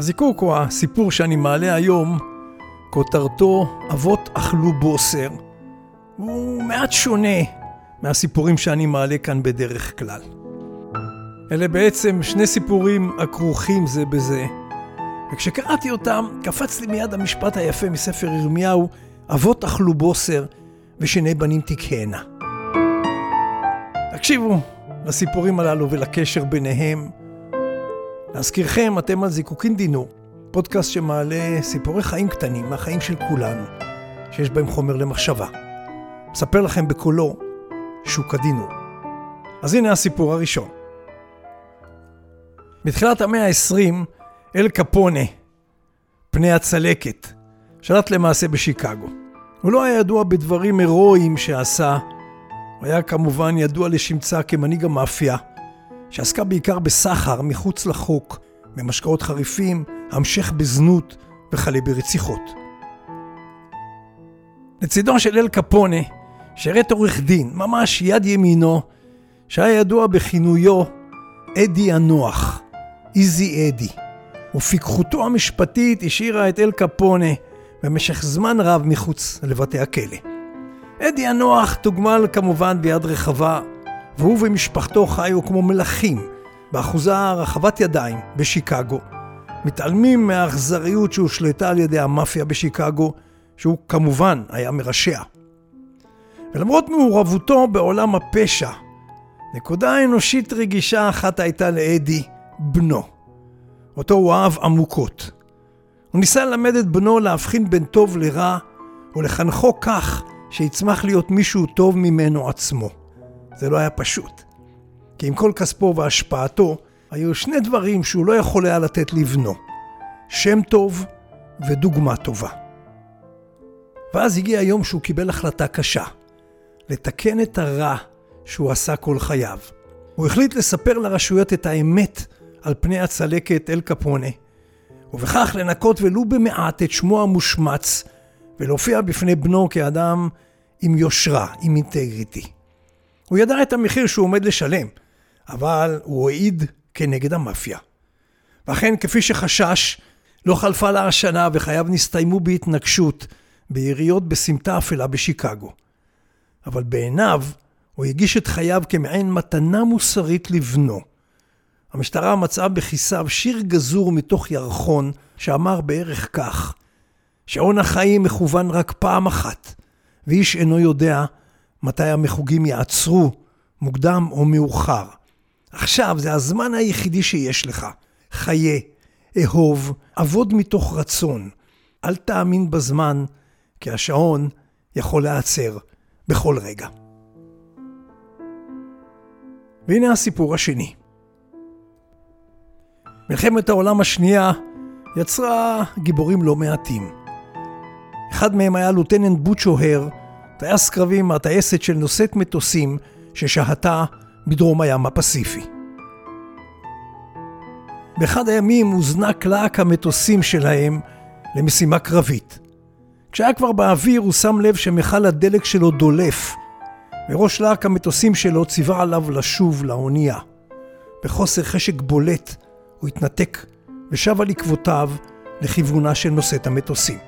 הזיקוק או הסיפור שאני מעלה היום, כותרתו אבות אכלו בוסר, הוא מעט שונה מהסיפורים שאני מעלה כאן בדרך כלל. אלה בעצם שני סיפורים הכרוכים זה בזה, וכשקראתי אותם קפץ לי מיד המשפט היפה מספר ירמיהו, אבות אכלו בוסר ושני בנים תקהנה. תקשיבו לסיפורים הללו ולקשר ביניהם. להזכירכם, אתם על זיקוקין דינור, פודקאסט שמעלה סיפורי חיים קטנים מהחיים של כולנו, שיש בהם חומר למחשבה. מספר לכם בקולו שוק הדינור. אז הנה הסיפור הראשון. בתחילת המאה ה-20, אל קפונה, פני הצלקת, שלט למעשה בשיקגו. הוא לא היה ידוע בדברים הירואיים שעשה, הוא היה כמובן ידוע לשמצה כמנהיג המאפיה, שעסקה בעיקר בסחר מחוץ לחוק, במשקאות חריפים, המשך בזנות וכלה ברציחות. לצידו של אל קפונה שירת עורך דין, ממש יד ימינו, שהיה ידוע בכינויו אדי הנוח, איזי אדי, ופיקחותו המשפטית השאירה את אל קפונה במשך זמן רב מחוץ לבתי הכלא. אדי הנוח תוגמל כמובן ביד רחבה, והוא ומשפחתו חיו כמו מלכים באחוזה רחבת ידיים בשיקגו, מתעלמים מהאכזריות שהושלטה על ידי המאפיה בשיקגו, שהוא כמובן היה מראשיה. ולמרות מעורבותו בעולם הפשע, נקודה אנושית רגישה אחת הייתה לאדי, בנו. אותו הוא אהב עמוקות. הוא ניסה ללמד את בנו להבחין בין טוב לרע, ולחנכו כך שיצמח להיות מישהו טוב ממנו עצמו. זה לא היה פשוט. כי עם כל כספו והשפעתו, היו שני דברים שהוא לא יכול היה לתת לבנו. שם טוב ודוגמה טובה. ואז הגיע היום שהוא קיבל החלטה קשה. לתקן את הרע שהוא עשה כל חייו. הוא החליט לספר לרשויות את האמת על פני הצלקת אל קפונה, ובכך לנקות ולו במעט את שמו המושמץ, ולהופיע בפני בנו כאדם עם יושרה, עם אינטגריטי. הוא ידע את המחיר שהוא עומד לשלם, אבל הוא העיד כנגד המאפיה. ואכן, כפי שחשש, לא חלפה לה השנה וחייו נסתיימו בהתנגשות, ביריות בסמטה אפלה בשיקגו. אבל בעיניו הוא הגיש את חייו כמעין מתנה מוסרית לבנו. המשטרה מצאה בכיסיו שיר גזור מתוך ירחון שאמר בערך כך: שעון החיים מכוון רק פעם אחת, ואיש אינו יודע מתי המחוגים יעצרו, מוקדם או מאוחר. עכשיו זה הזמן היחידי שיש לך. חיה, אהוב, עבוד מתוך רצון. אל תאמין בזמן, כי השעון יכול להיעצר בכל רגע. והנה הסיפור השני. מלחמת העולם השנייה יצרה גיבורים לא מעטים. אחד מהם היה לוטננט בוצ'ו הר, טייס קרבי מהטייסת של נושאת מטוסים ששהתה בדרום הים הפסיפי. באחד הימים הוזנק להק המטוסים שלהם למשימה קרבית. כשהיה כבר באוויר הוא שם לב שמכל הדלק שלו דולף, וראש להק המטוסים שלו ציווה עליו לשוב לאונייה. בחוסר חשק בולט הוא התנתק ושב על עקבותיו לכיוונה של נושאת המטוסים.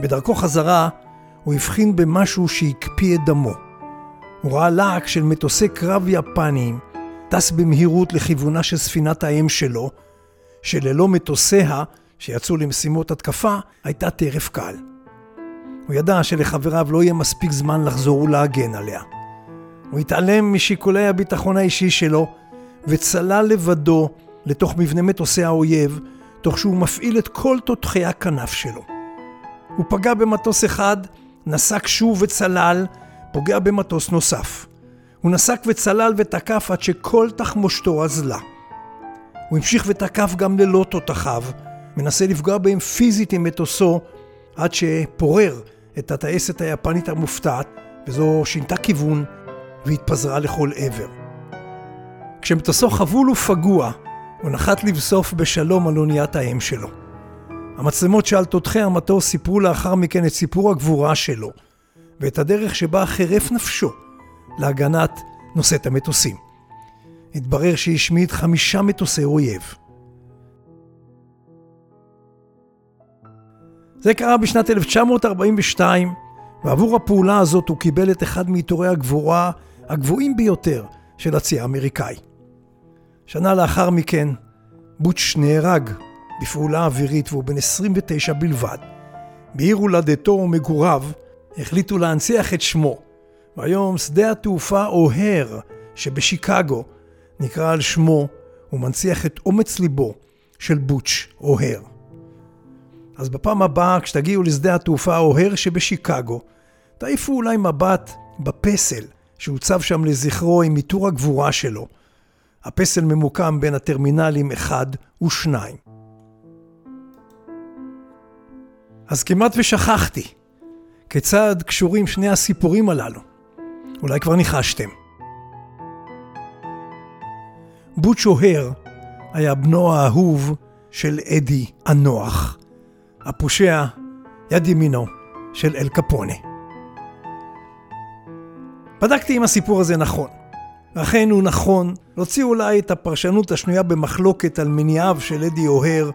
בדרכו חזרה הוא הבחין במשהו שהקפיא את דמו. הוא ראה להק של מטוסי קרב יפניים טס במהירות לכיוונה של ספינת האם שלו, שללא מטוסיה שיצאו למשימות התקפה, הייתה טרף קל. הוא ידע שלחבריו לא יהיה מספיק זמן לחזור ולהגן עליה. הוא התעלם משיקולי הביטחון האישי שלו, וצלל לבדו לתוך מבנה מטוסי האויב, תוך שהוא מפעיל את כל תותחי הכנף שלו. הוא פגע במטוס אחד, נסק שוב וצלל, פוגע במטוס נוסף. הוא נסק וצלל ותקף עד שכל תחמושתו אזלה. הוא המשיך ותקף גם ללא תותחיו, מנסה לפגוע בהם פיזית עם מטוסו, עד שפורר את הטייסת היפנית המופתעת, וזו שינתה כיוון והתפזרה לכל עבר. כשמטוסו חבול ופגוע, הוא נחת לבסוף בשלום על אוניית האם שלו. המצלמות שעל תותחי המטוס סיפרו לאחר מכן את סיפור הגבורה שלו, ואת הדרך שבה חירף נפשו להגנת נושאת המטוסים. התברר שהשמיד חמישה מטוסי אויב. זה קרה בשנת 1942, ועבור הפעולה הזאת הוא קיבל את אחד מעיטורי הגבורה הגבוהים ביותר של הצי האמריקאי. שנה לאחר מכן, בוטש נהרג בפעולה אווירית והוא בן 29 בלבד. בעיר הולדתו ומגוריו החליטו להנציח את שמו, והיום שדה התעופה אוהר שבשיקגו נקרא על שמו ומנציח את אומץ ליבו של בוטש אוהר. אז בפעם הבאה כשתגיעו לשדה התעופה אוהר שבשיקגו, תעיפו אולי מבט בפסל שהוצב שם לזכרו עם עיטור הגבורה שלו. הפסל ממוקם בין הטרמינלים 1 ו-2. אז כמעט ושכחתי כיצד קשורים שני הסיפורים הללו. אולי כבר ניחשתם. בוטש אוהר היה בנו האהוב של אדי הנוח, הפושע יד ימינו של אל קפונה. בדקתי אם הסיפור הזה נכון. ואכן הוא נכון, להוציא אולי את הפרשנות השנויה במחלוקת על מניעיו של אדי אוהר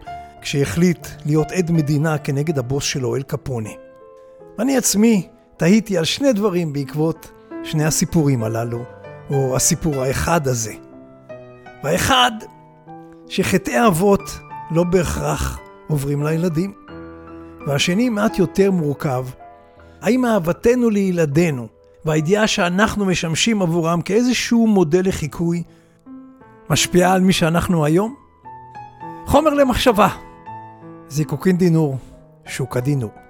כשהחליט להיות עד מדינה כנגד הבוס שלו, אל קפונה. אני עצמי תהיתי על שני דברים בעקבות שני הסיפורים הללו, או הסיפור האחד הזה. והאחד, שחטאי אבות לא בהכרח עוברים לילדים. והשני מעט יותר מורכב, האם אהבתנו לילדינו והידיעה שאנחנו משמשים עבורם כאיזשהו מודל לחיקוי משפיעה על מי שאנחנו היום? חומר למחשבה. זיקוקין דינור, שוק הדינור.